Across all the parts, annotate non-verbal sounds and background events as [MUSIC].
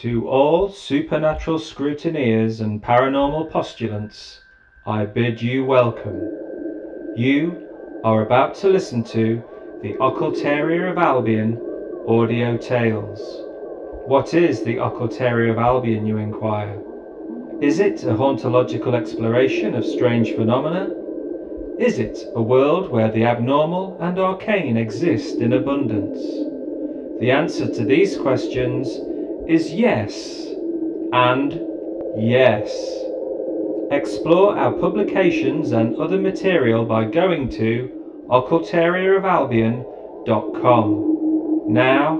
To all supernatural scrutineers and paranormal postulants, I bid you welcome. You are about to listen to the Occultaria of Albion audio tales. What is the Occultaria of Albion, you inquire? Is it a hauntological exploration of strange phenomena? Is it a world where the abnormal and arcane exist in abundance? The answer to these questions is yes and yes. Explore our publications and other material by going to occultariaofalbion.com. Now,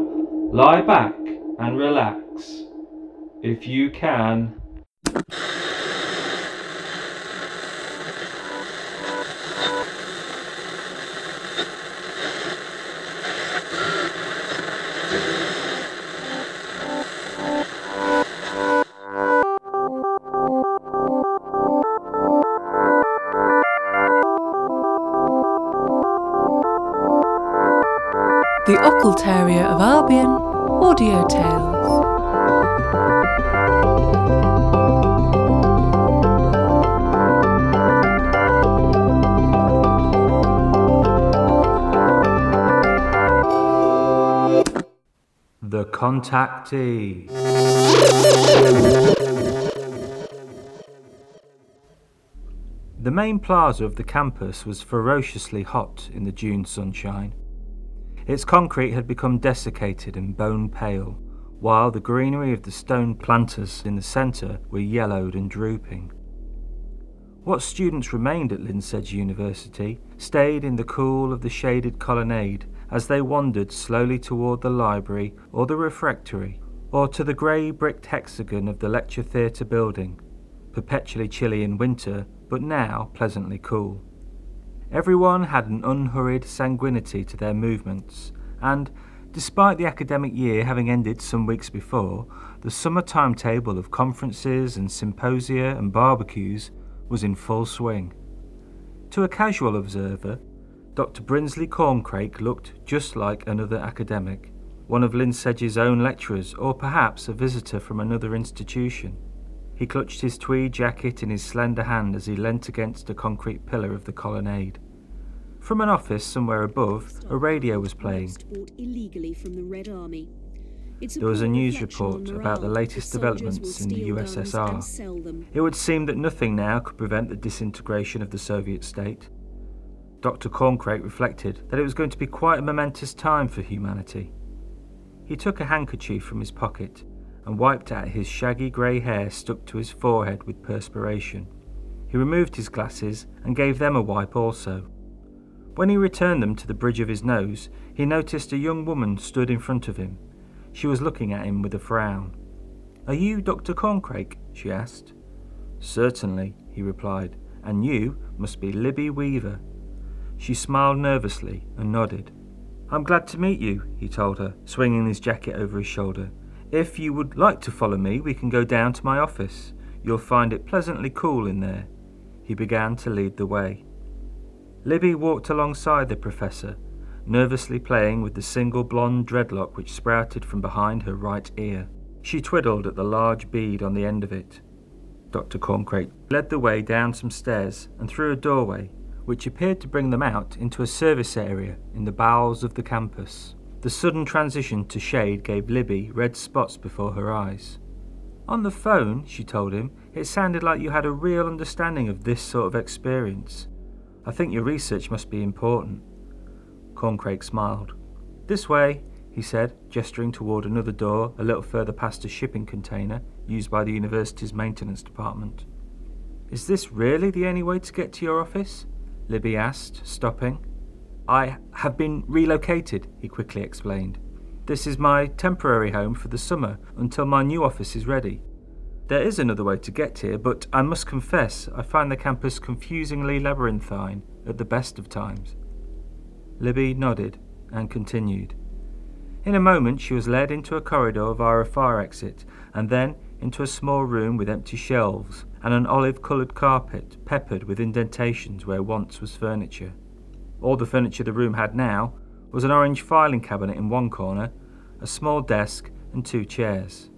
lie back and relax. If you can. Occultaria of Albion Audio Tales. The Contactee. The main plaza of the campus was ferociously hot in the June sunshine. Its concrete had become desiccated and bone pale, while the greenery of the stone planters in the centre were yellowed and drooping. What students remained at Linsedge University stayed in the cool of the shaded colonnade as they wandered slowly toward the library or the refectory, or to the grey bricked hexagon of the lecture theatre building, perpetually chilly in winter, but now pleasantly cool. Everyone had an unhurried sanguinity to their movements, and, despite the academic year having ended some weeks before, the summer timetable of conferences and symposia and barbecues was in full swing. To a casual observer, Dr. Brinsley Corncrake looked just like another academic, one of Linsedge's own lecturers, or perhaps a visitor from another institution. He clutched his tweed jacket in his slender hand as he leant against a concrete pillar of the colonnade. From an office somewhere above, a radio was playing. illegally from the Red Army. It's There was a news report about the latest developments in the USSR. and sell them. It would seem that nothing now could prevent the disintegration of the Soviet state. Dr. Corncrake reflected that it was going to be quite a momentous time for humanity. He took a handkerchief from his pocket and wiped at his shaggy grey hair stuck to his forehead with perspiration. He removed his glasses and gave them a wipe also. When he returned them to the bridge of his nose, he noticed a young woman stood in front of him. She was looking at him with a frown. Are you Dr. Corncrake? she asked. Certainly, he replied, and you must be Libby Weaver. She smiled nervously and nodded. I'm glad to meet you, he told her, swinging his jacket over his shoulder. If you would like to follow me, we can go down to my office. You'll find it pleasantly cool in there. He began to lead the way. Libby walked alongside the professor, nervously playing with the single blonde dreadlock which sprouted from behind her right ear. She twiddled at the large bead on the end of it. Dr. Corncrake led the way down some stairs and through a doorway, which appeared to bring them out into a service area in the bowels of the campus. The sudden transition to shade gave Libby red spots before her eyes. On the phone, she told him, it sounded like you had a real understanding of this sort of experience. I think your research must be important. Corncrake smiled. This way, he said, gesturing toward another door a little further past a shipping container used by the university's maintenance department. Is this really the only way to get to your office? Libby asked, stopping. I have been relocated, he quickly explained. This is my temporary home for the summer until my new office is ready. There is another way to get here, but I must confess I find the campus confusingly labyrinthine at the best of times. Libby nodded and continued. In a moment she was led into a corridor via a fire exit, and then into a small room with empty shelves and an olive coloured carpet peppered with indentations where once was furniture. All the furniture the room had now was an orange filing cabinet in one corner, a small desk, and two chairs.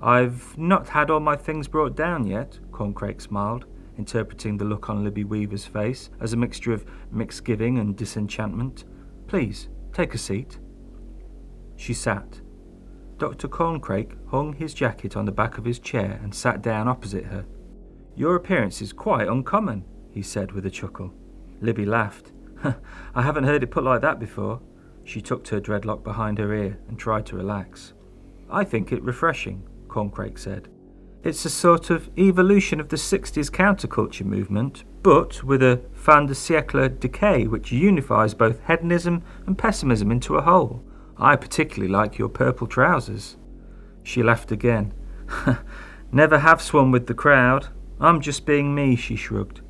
I've not had all my things brought down yet, Corncrake smiled, interpreting the look on Libby Weaver's face as a mixture of misgiving and disenchantment. Please, take a seat. She sat. Dr. Corncrake hung his jacket on the back of his chair and sat down opposite her. Your appearance is quite uncommon, he said with a chuckle. Libby laughed. [LAUGHS] I haven't heard it put like that before. She tucked her dreadlock behind her ear and tried to relax. I think it refreshing, Corncrake said. It's a sort of evolution of the 60s counterculture movement, but with a fin de siècle decay which unifies both hedonism and pessimism into a whole. I particularly like your purple trousers. She laughed again. [LAUGHS] Never have swum with the crowd. I'm just being me, she shrugged.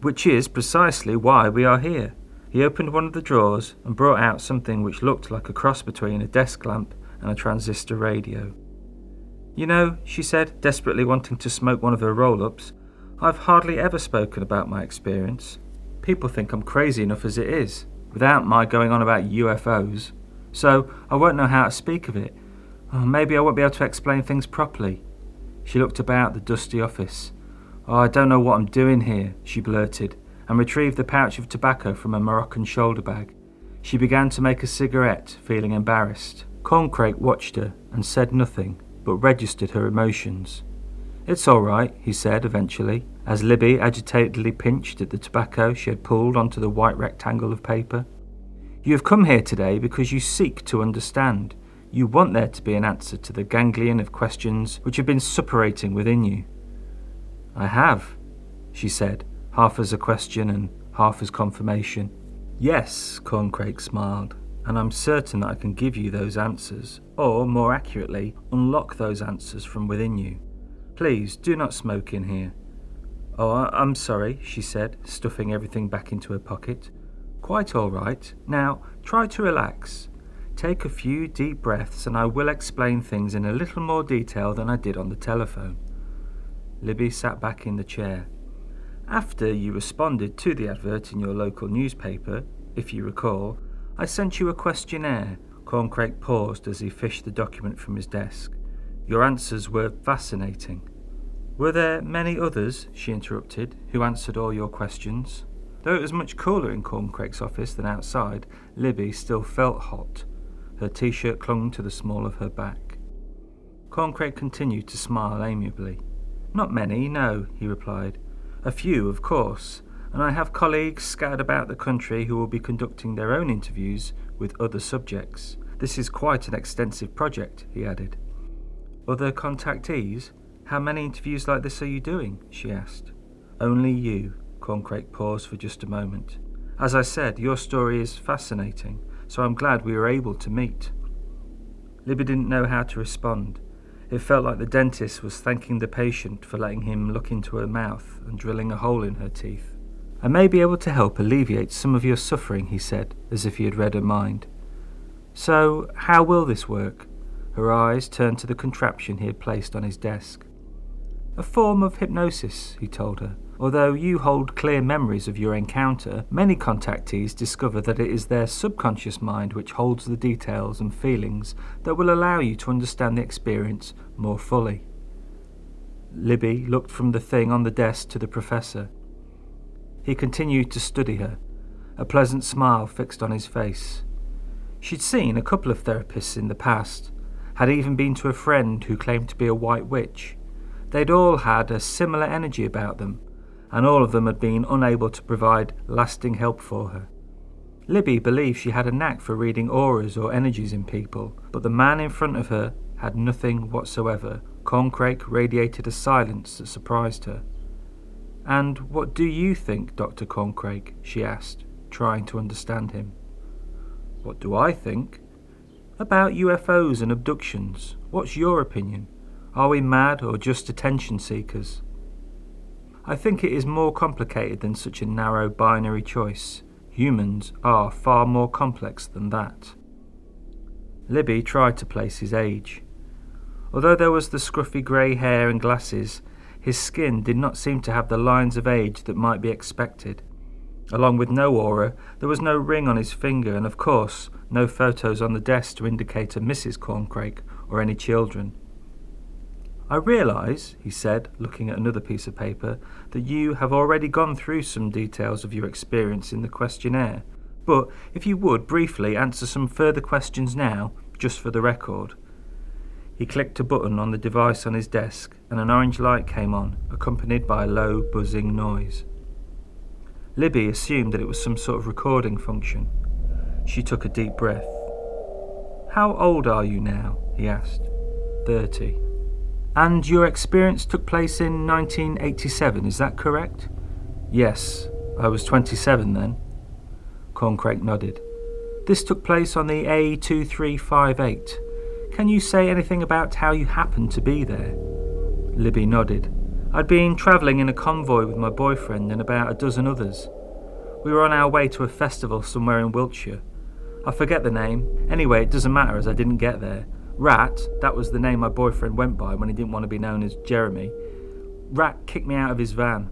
Which is precisely why we are here. He opened one of the drawers and brought out something which looked like a cross between a desk lamp and a transistor radio. You know, she said, desperately wanting to smoke one of her roll ups, I've hardly ever spoken about my experience. People think I'm crazy enough as it is, without my going on about UFOs. So I won't know how to speak of it. Oh, maybe I won't be able to explain things properly. She looked about the dusty office. Oh, I don't know what I'm doing here, she blurted, and retrieved the pouch of tobacco from a Moroccan shoulder bag. She began to make a cigarette, feeling embarrassed. Corncrake watched her and said nothing, but registered her emotions. It's all right, he said eventually, as Libby agitatedly pinched at the tobacco she had pulled onto the white rectangle of paper. You have come here today because you seek to understand. You want there to be an answer to the ganglion of questions which have been suppurating within you. I have, she said, half as a question and half as confirmation. Yes, Corncrake smiled and I'm certain that I can give you those answers, or more accurately, unlock those answers from within you. Please do not smoke in here. Oh, I'm sorry, she said, stuffing everything back into her pocket. Quite all right. Now, try to relax. Take a few deep breaths, and I will explain things in a little more detail than I did on the telephone. Libby sat back in the chair. After you responded to the advert in your local newspaper, if you recall, I sent you a questionnaire. Corncrake paused as he fished the document from his desk. Your answers were fascinating. Were there many others, she interrupted, who answered all your questions? Though it was much cooler in Corncrake's office than outside, Libby still felt hot. Her t shirt clung to the small of her back. Corncrake continued to smile amiably. Not many, no, he replied. A few, of course, and I have colleagues scattered about the country who will be conducting their own interviews with other subjects. This is quite an extensive project, he added. Other contactees? How many interviews like this are you doing? she asked. Only you, Corncrake paused for just a moment. As I said, your story is fascinating, so I'm glad we were able to meet. Libby didn't know how to respond. It felt like the dentist was thanking the patient for letting him look into her mouth and drilling a hole in her teeth. I may be able to help alleviate some of your suffering, he said, as if he had read her mind. So, how will this work? Her eyes turned to the contraption he had placed on his desk. A form of hypnosis, he told her. Although you hold clear memories of your encounter, many contactees discover that it is their subconscious mind which holds the details and feelings that will allow you to understand the experience more fully. Libby looked from the thing on the desk to the professor. He continued to study her, a pleasant smile fixed on his face. She'd seen a couple of therapists in the past, had even been to a friend who claimed to be a white witch. They'd all had a similar energy about them, and all of them had been unable to provide lasting help for her. Libby believed she had a knack for reading auras or energies in people, but the man in front of her had nothing whatsoever. Corncrake radiated a silence that surprised her. And what do you think, Dr. Corncrake? she asked, trying to understand him. What do I think? About UFOs and abductions. What's your opinion? Are we mad or just attention seekers? I think it is more complicated than such a narrow binary choice. Humans are far more complex than that. Libby tried to place his age. Although there was the scruffy grey hair and glasses, his skin did not seem to have the lines of age that might be expected. Along with no aura, there was no ring on his finger, and of course, no photos on the desk to indicate a Mrs. Corncrake or any children. I realise, he said, looking at another piece of paper, that you have already gone through some details of your experience in the questionnaire. But if you would briefly answer some further questions now, just for the record. He clicked a button on the device on his desk, and an orange light came on, accompanied by a low, buzzing noise. Libby assumed that it was some sort of recording function. She took a deep breath. How old are you now? he asked. Thirty. And your experience took place in 1987, is that correct? Yes, I was 27 then. Corncrake nodded. This took place on the A2358. Can you say anything about how you happened to be there? Libby nodded. I'd been travelling in a convoy with my boyfriend and about a dozen others. We were on our way to a festival somewhere in Wiltshire. I forget the name. Anyway, it doesn't matter as I didn't get there. Rat, that was the name my boyfriend went by when he didn't want to be known as Jeremy. Rat kicked me out of his van.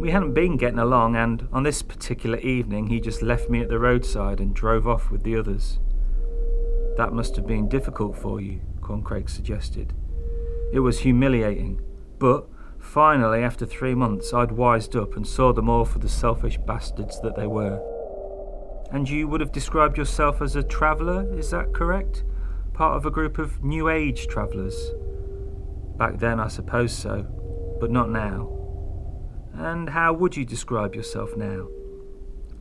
We hadn't been getting along, and on this particular evening, he just left me at the roadside and drove off with the others. That must have been difficult for you, Corncrake suggested. It was humiliating, but finally, after three months, I'd wised up and saw them all for the selfish bastards that they were. And you would have described yourself as a traveller, is that correct? Part of a group of New Age travellers? Back then, I suppose so, but not now. And how would you describe yourself now?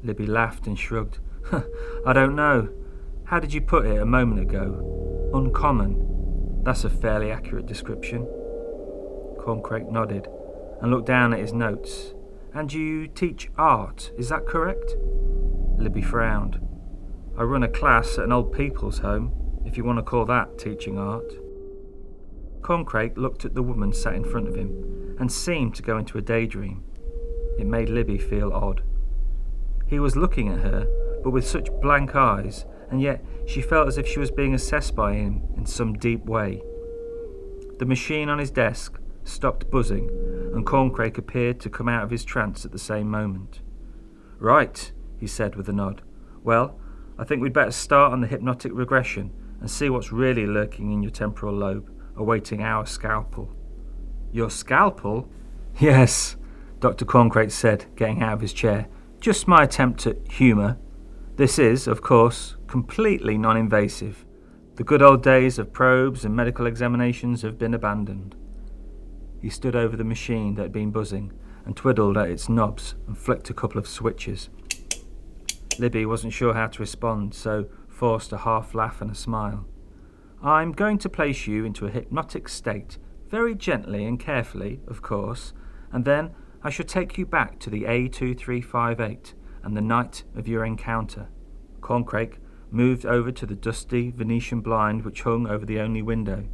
Libby laughed and shrugged. [LAUGHS] I don't know. How did you put it a moment ago? Uncommon. That's a fairly accurate description. Corncrake nodded and looked down at his notes. And you teach art, is that correct? Libby frowned. I run a class at an old people's home, if you want to call that teaching art. Corncrake looked at the woman sat in front of him and seemed to go into a daydream. It made Libby feel odd. He was looking at her, but with such blank eyes and yet she felt as if she was being assessed by him in some deep way. The machine on his desk stopped buzzing, and Corncrake appeared to come out of his trance at the same moment. Right, he said with a nod. Well, I think we'd better start on the hypnotic regression and see what's really lurking in your temporal lobe, awaiting our scalpel. Your scalpel? Yes, Dr. Corncrake said, getting out of his chair. Just my attempt at humour. This is, of course, completely non invasive. The good old days of probes and medical examinations have been abandoned. He stood over the machine that had been buzzing and twiddled at its knobs and flicked a couple of switches. Libby wasn't sure how to respond, so forced a half laugh and a smile. I'm going to place you into a hypnotic state, very gently and carefully, of course, and then I shall take you back to the A2358 and the night of your encounter. Corncrake moved over to the dusty Venetian blind which hung over the only window.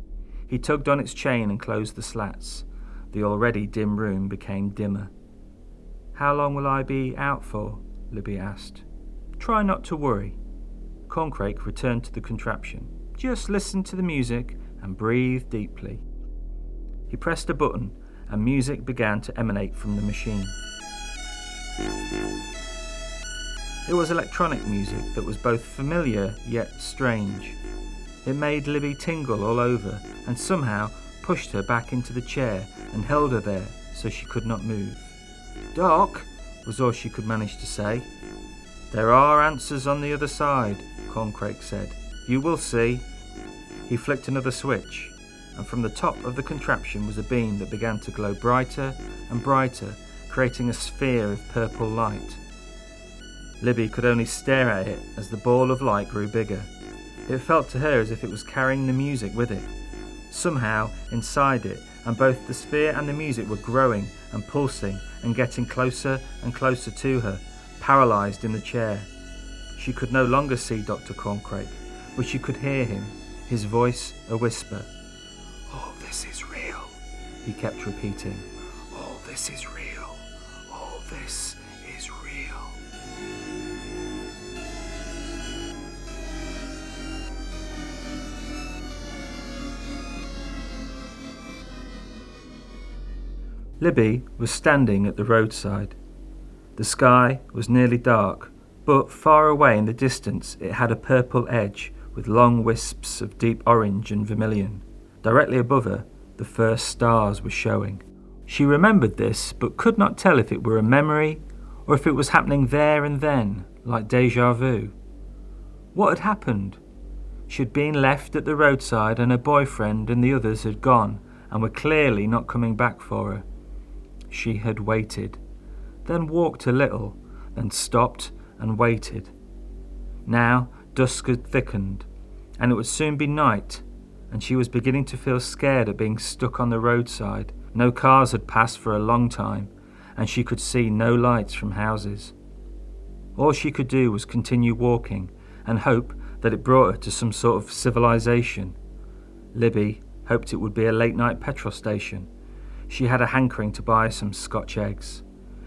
He tugged on its chain and closed the slats. The already dim room became dimmer. How long will I be out for? Libby asked. Try not to worry. Corncrake returned to the contraption. Just listen to the music and breathe deeply. He pressed a button and music began to emanate from the machine. It was electronic music that was both familiar yet strange. It made Libby tingle all over and somehow pushed her back into the chair and held her there so she could not move. Doc, was all she could manage to say. There are answers on the other side, Corncrake said. You will see. He flicked another switch, and from the top of the contraption was a beam that began to glow brighter and brighter, creating a sphere of purple light. Libby could only stare at it as the ball of light grew bigger. It felt to her as if it was carrying the music with it. Somehow, inside it, and both the sphere and the music were growing and pulsing and getting closer and closer to her, paralysed in the chair. She could no longer see Dr. Corncrake, but she could hear him, his voice a whisper. All this is real, he kept repeating. All this is real. All this Libby was standing at the roadside. The sky was nearly dark, but far away in the distance it had a purple edge with long wisps of deep orange and vermilion. Directly above her, the first stars were showing. She remembered this, but could not tell if it were a memory or if it was happening there and then, like deja vu. What had happened? She had been left at the roadside, and her boyfriend and the others had gone and were clearly not coming back for her. She had waited, then walked a little, then stopped and waited. Now dusk had thickened, and it would soon be night, and she was beginning to feel scared at being stuck on the roadside. No cars had passed for a long time, and she could see no lights from houses. All she could do was continue walking and hope that it brought her to some sort of civilization. Libby hoped it would be a late night petrol station. She had a hankering to buy some Scotch eggs.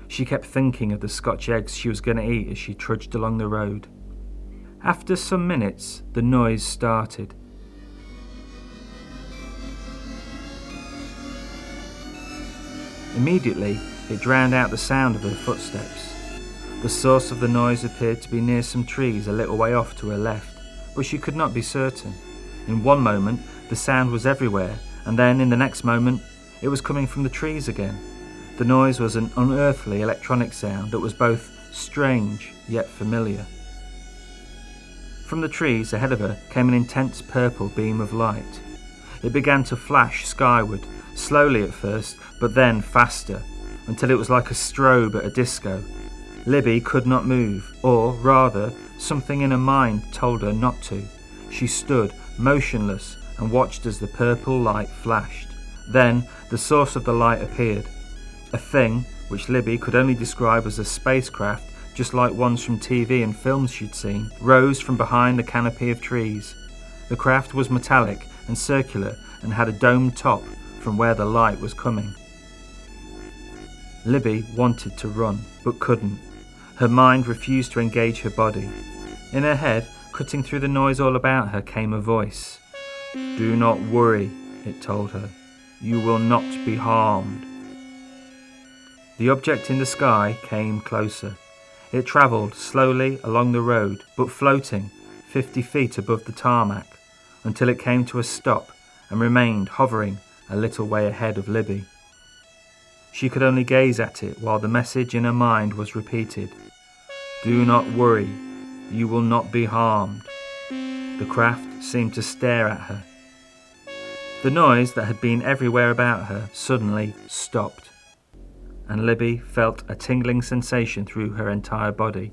She kept thinking of the Scotch eggs she was going to eat as she trudged along the road. After some minutes, the noise started. Immediately, it drowned out the sound of her footsteps. The source of the noise appeared to be near some trees a little way off to her left, but she could not be certain. In one moment, the sound was everywhere, and then in the next moment, it was coming from the trees again. The noise was an unearthly electronic sound that was both strange yet familiar. From the trees ahead of her came an intense purple beam of light. It began to flash skyward, slowly at first, but then faster, until it was like a strobe at a disco. Libby could not move, or rather, something in her mind told her not to. She stood, motionless, and watched as the purple light flashed. Then the source of the light appeared. A thing, which Libby could only describe as a spacecraft, just like ones from TV and films she'd seen, rose from behind the canopy of trees. The craft was metallic and circular and had a domed top from where the light was coming. Libby wanted to run, but couldn't. Her mind refused to engage her body. In her head, cutting through the noise all about her, came a voice. Do not worry, it told her. You will not be harmed. The object in the sky came closer. It travelled slowly along the road, but floating 50 feet above the tarmac, until it came to a stop and remained hovering a little way ahead of Libby. She could only gaze at it while the message in her mind was repeated Do not worry, you will not be harmed. The craft seemed to stare at her. The noise that had been everywhere about her suddenly stopped, and Libby felt a tingling sensation through her entire body.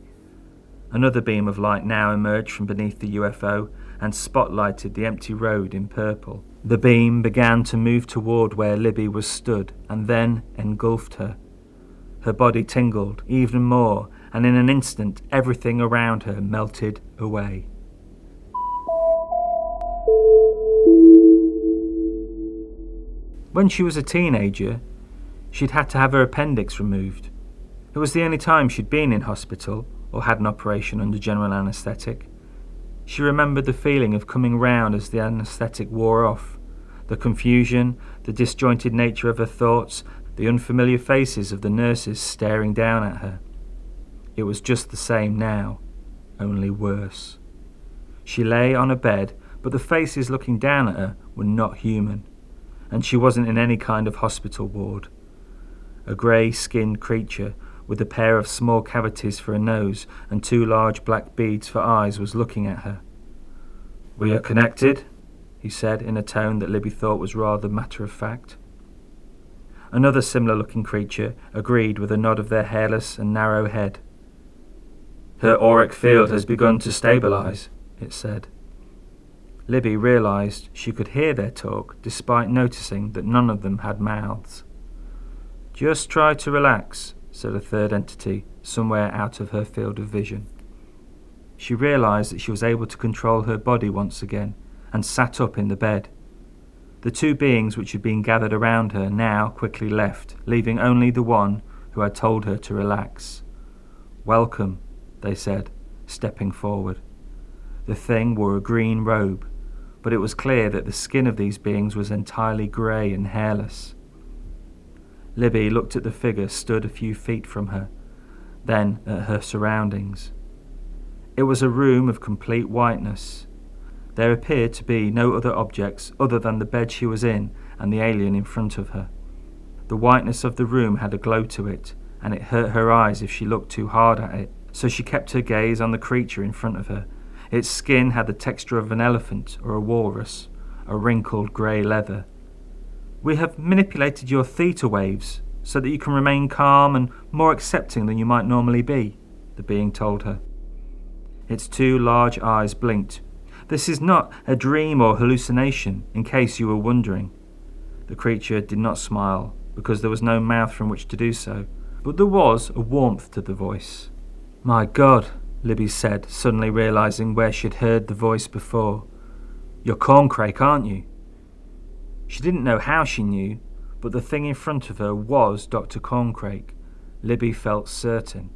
Another beam of light now emerged from beneath the UFO and spotlighted the empty road in purple. The beam began to move toward where Libby was stood and then engulfed her. Her body tingled even more, and in an instant everything around her melted away. When she was a teenager, she'd had to have her appendix removed. It was the only time she'd been in hospital or had an operation under general anaesthetic. She remembered the feeling of coming round as the anaesthetic wore off, the confusion, the disjointed nature of her thoughts, the unfamiliar faces of the nurses staring down at her. It was just the same now, only worse. She lay on a bed, but the faces looking down at her were not human, and she wasn't in any kind of hospital ward. A grey skinned creature with a pair of small cavities for a nose and two large black beads for eyes, was looking at her. We are connected, he said in a tone that Libby thought was rather matter of fact. Another similar looking creature agreed with a nod of their hairless and narrow head. Her auric field has begun to stabilize, it said. Libby realized she could hear their talk despite noticing that none of them had mouths. Just try to relax, said a third entity somewhere out of her field of vision. She realized that she was able to control her body once again and sat up in the bed. The two beings which had been gathered around her now quickly left, leaving only the one who had told her to relax. Welcome, they said, stepping forward. The thing wore a green robe, but it was clear that the skin of these beings was entirely grey and hairless. Libby looked at the figure stood a few feet from her, then at her surroundings. It was a room of complete whiteness. There appeared to be no other objects other than the bed she was in and the alien in front of her. The whiteness of the room had a glow to it, and it hurt her eyes if she looked too hard at it, so she kept her gaze on the creature in front of her. Its skin had the texture of an elephant or a walrus, a wrinkled grey leather. We have manipulated your theta waves so that you can remain calm and more accepting than you might normally be, the being told her. Its two large eyes blinked. This is not a dream or hallucination, in case you were wondering. The creature did not smile, because there was no mouth from which to do so, but there was a warmth to the voice. My God, Libby said, suddenly realizing where she'd heard the voice before. You're Corncrake, aren't you? She didn't know how she knew, but the thing in front of her was Dr. Corncrake. Libby felt certain.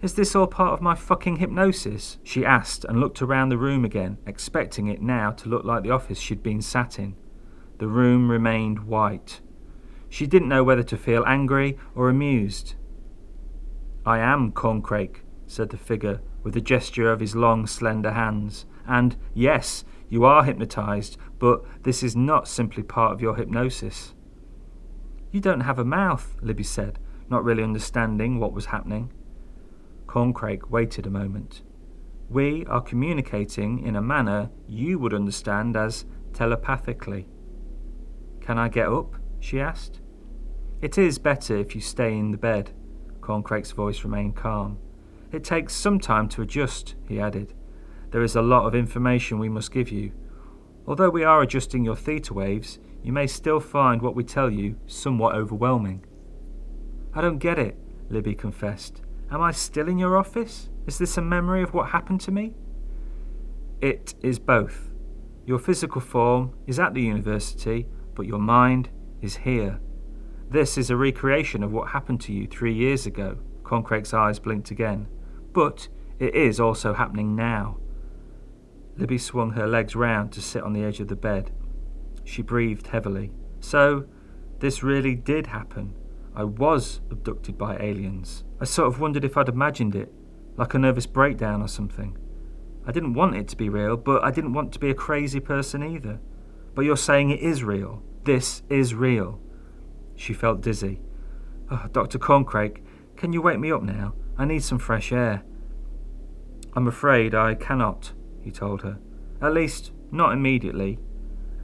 Is this all part of my fucking hypnosis? She asked and looked around the room again, expecting it now to look like the office she'd been sat in. The room remained white. She didn't know whether to feel angry or amused. I am Corncrake, said the figure with a gesture of his long, slender hands. And yes, you are hypnotized, but this is not simply part of your hypnosis. You don't have a mouth, Libby said, not really understanding what was happening. Corncrake waited a moment. We are communicating in a manner you would understand as telepathically. Can I get up? she asked. It is better if you stay in the bed. Corncrake's voice remained calm. It takes some time to adjust, he added. There is a lot of information we must give you. Although we are adjusting your theta waves, you may still find what we tell you somewhat overwhelming. I don't get it, Libby confessed. Am I still in your office? Is this a memory of what happened to me? It is both. Your physical form is at the university, but your mind is here. This is a recreation of what happened to you three years ago. Corncrake's eyes blinked again. But it is also happening now. Libby swung her legs round to sit on the edge of the bed. She breathed heavily. So, this really did happen. I was abducted by aliens. I sort of wondered if I'd imagined it, like a nervous breakdown or something. I didn't want it to be real, but I didn't want to be a crazy person either. But you're saying it is real. This is real. She felt dizzy. Oh, Dr. Corncrake, can you wake me up now? I need some fresh air. I'm afraid I cannot, he told her. At least, not immediately.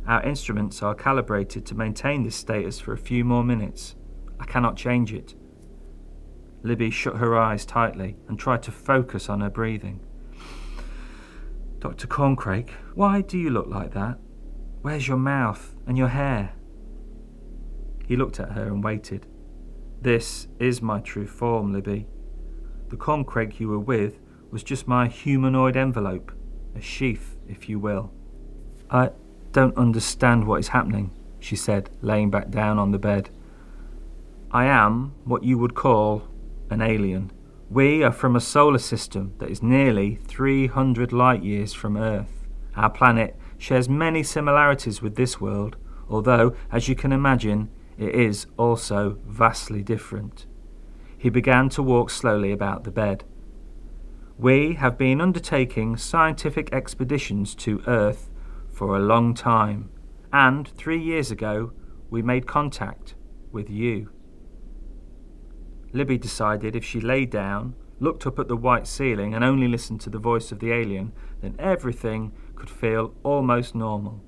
Our instruments are calibrated to maintain this status for a few more minutes. I cannot change it. Libby shut her eyes tightly and tried to focus on her breathing. Dr. Corncrake, why do you look like that? Where's your mouth and your hair? He looked at her and waited. This is my true form, Libby. The Corncrake you were with was just my humanoid envelope, a sheath, if you will. I don't understand what is happening, she said, laying back down on the bed. I am what you would call an alien. We are from a solar system that is nearly 300 light years from Earth. Our planet shares many similarities with this world, although, as you can imagine, it is also vastly different. He began to walk slowly about the bed. We have been undertaking scientific expeditions to Earth for a long time, and three years ago we made contact with you. Libby decided if she lay down, looked up at the white ceiling, and only listened to the voice of the alien, then everything could feel almost normal.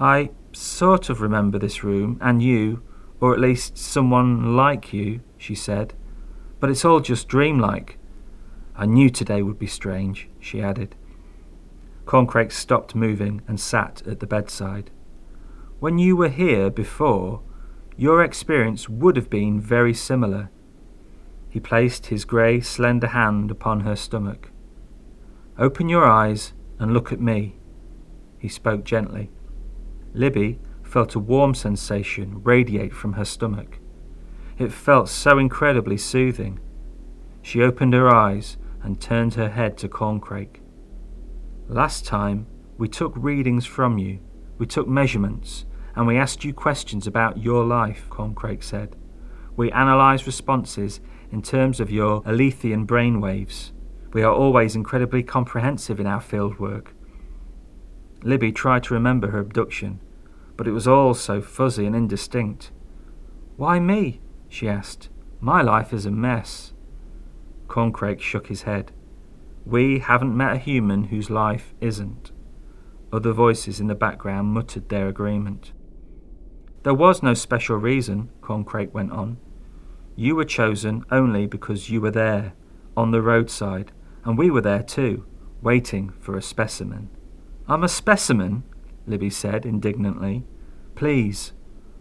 I sort of remember this room, and you, or at least someone like you, she said. But it's all just dreamlike. I knew today would be strange, she added. Corncrake stopped moving and sat at the bedside. When you were here before, your experience would have been very similar. He placed his grey, slender hand upon her stomach. Open your eyes and look at me. He spoke gently. Libby felt a warm sensation radiate from her stomach. It felt so incredibly soothing. She opened her eyes and turned her head to Corncrake. Last time, we took readings from you, we took measurements, and we asked you questions about your life, Corncrake said. We analysed responses in terms of your Alethian brainwaves. We are always incredibly comprehensive in our field work. Libby tried to remember her abduction, but it was all so fuzzy and indistinct. Why me? she asked. My life is a mess. Corncrake shook his head. We haven't met a human whose life isn't. Other voices in the background muttered their agreement. There was no special reason, Corncrake went on. You were chosen only because you were there, on the roadside, and we were there too, waiting for a specimen. I'm a specimen, Libby said indignantly. Please.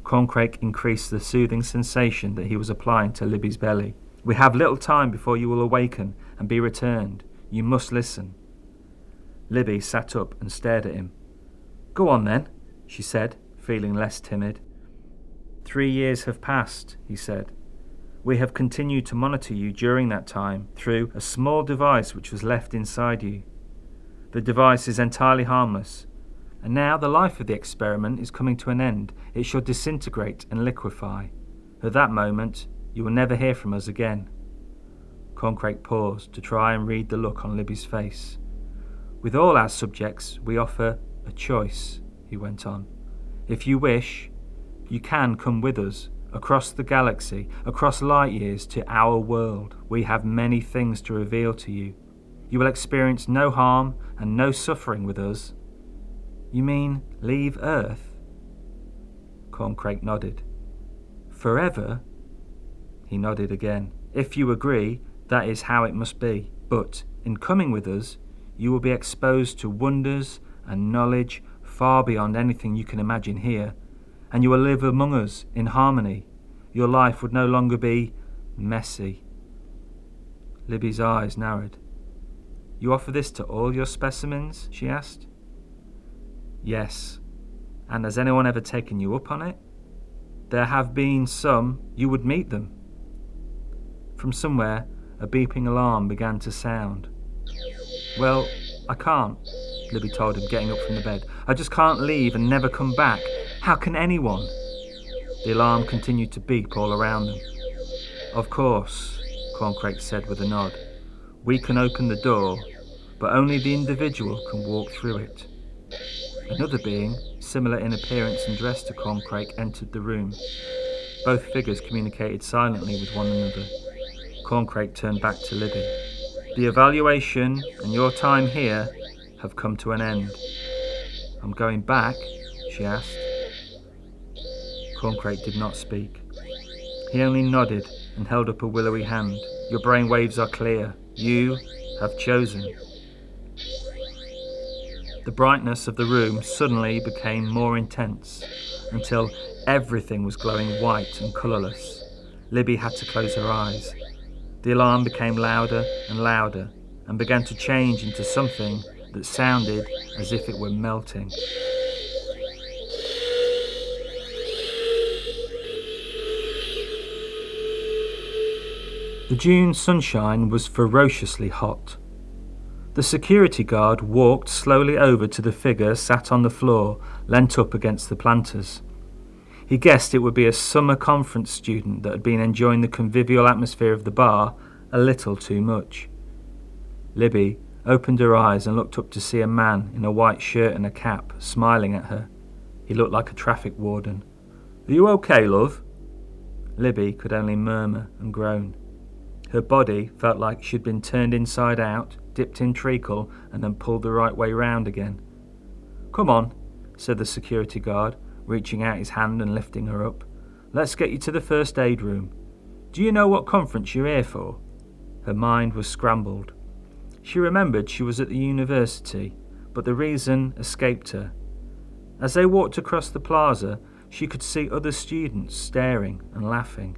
Corncrake increased the soothing sensation that he was applying to Libby's belly. We have little time before you will awaken and be returned. You must listen. Libby sat up and stared at him. Go on then, she said, feeling less timid. Three years have passed, he said. We have continued to monitor you during that time through a small device which was left inside you. The device is entirely harmless, and now the life of the experiment is coming to an end. It shall disintegrate and liquefy. At that moment, you will never hear from us again. Corncrake paused to try and read the look on Libby's face. With all our subjects, we offer a choice, he went on. If you wish, you can come with us across the galaxy, across light years to our world. We have many things to reveal to you. You will experience no harm and no suffering with us. You mean leave Earth? Corncrake nodded. Forever? He nodded again. If you agree, that is how it must be. But in coming with us, you will be exposed to wonders and knowledge far beyond anything you can imagine here and you will live among us in harmony. Your life would no longer be messy. Libby's eyes narrowed. You offer this to all your specimens? she asked. Yes. And has anyone ever taken you up on it? There have been some. You would meet them. From somewhere, a beeping alarm began to sound. Well, I can't, Libby told him, getting up from the bed. I just can't leave and never come back. How can anyone? The alarm continued to beep all around them. Of course, Corncrake said with a nod. We can open the door, but only the individual can walk through it. Another being, similar in appearance and dress to Corncrake, entered the room. Both figures communicated silently with one another. Corncrake turned back to Libby. The evaluation and your time here have come to an end. I'm going back, she asked. Corncrake did not speak. He only nodded and held up a willowy hand. Your brain waves are clear. You have chosen. The brightness of the room suddenly became more intense until everything was glowing white and colourless. Libby had to close her eyes. The alarm became louder and louder and began to change into something that sounded as if it were melting. The June sunshine was ferociously hot. The security guard walked slowly over to the figure sat on the floor, leant up against the planters. He guessed it would be a summer conference student that had been enjoying the convivial atmosphere of the bar a little too much. Libby opened her eyes and looked up to see a man in a white shirt and a cap smiling at her. He looked like a traffic warden. Are you okay, love? Libby could only murmur and groan. Her body felt like she'd been turned inside out, dipped in treacle, and then pulled the right way round again. Come on, said the security guard, reaching out his hand and lifting her up. Let's get you to the first aid room. Do you know what conference you're here for? Her mind was scrambled. She remembered she was at the university, but the reason escaped her. As they walked across the plaza, she could see other students staring and laughing.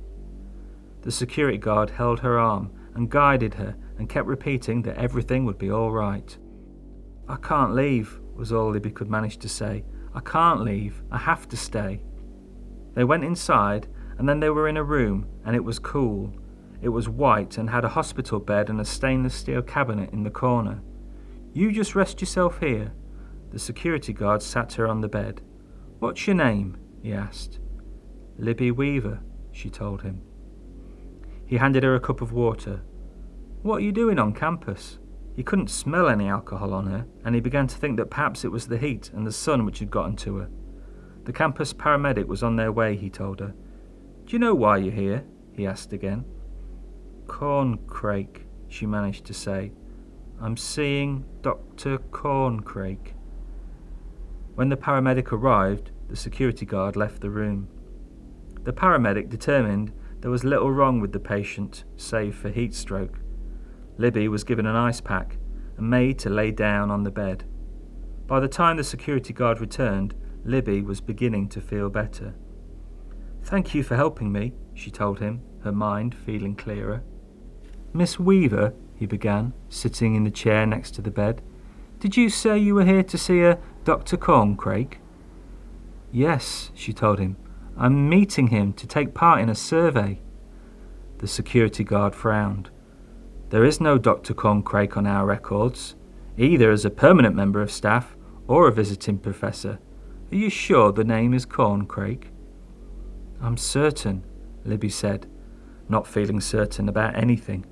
The security guard held her arm and guided her and kept repeating that everything would be all right. I can't leave, was all Libby could manage to say. I can't leave. I have to stay. They went inside, and then they were in a room, and it was cool. It was white and had a hospital bed and a stainless steel cabinet in the corner. You just rest yourself here. The security guard sat her on the bed. What's your name? he asked. Libby Weaver, she told him. He handed her a cup of water. What are you doing on campus? He couldn't smell any alcohol on her, and he began to think that perhaps it was the heat and the sun which had gotten to her. The campus paramedic was on their way, he told her. Do you know why you're here? he asked again. Corncrake, she managed to say. I'm seeing Dr. Corncrake. When the paramedic arrived, the security guard left the room. The paramedic determined there was little wrong with the patient, save for heat stroke. Libby was given an ice pack and made to lay down on the bed. By the time the security guard returned, Libby was beginning to feel better. Thank you for helping me, she told him, her mind feeling clearer. Miss Weaver, he began, sitting in the chair next to the bed, did you say you were here to see a Dr. Corncrake? Yes, she told him. I'm meeting him to take part in a survey. The security guard frowned. There is no Dr. Corncrake on our records, either as a permanent member of staff or a visiting professor. Are you sure the name is Corncrake? I'm certain, Libby said, not feeling certain about anything.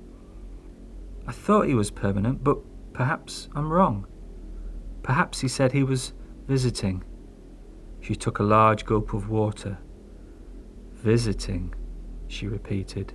I thought he was permanent, but perhaps I'm wrong. Perhaps he said he was visiting. She took a large gulp of water. Visiting, she repeated.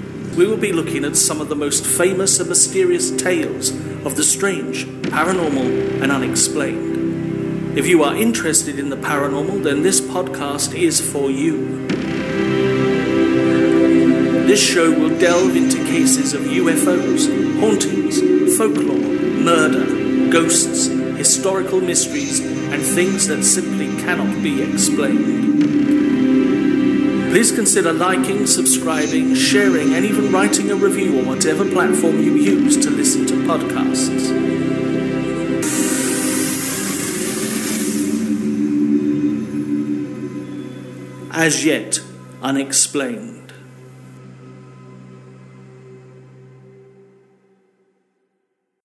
We will be looking at some of the most famous and mysterious tales of the strange, paranormal, and unexplained. If you are interested in the paranormal, then this podcast is for you. This show will delve into cases of UFOs, hauntings, folklore, murder, ghosts, historical mysteries, and things that simply cannot be explained. Please consider liking, subscribing, sharing, and even writing a review on whatever platform you use to listen to podcasts. As yet unexplained.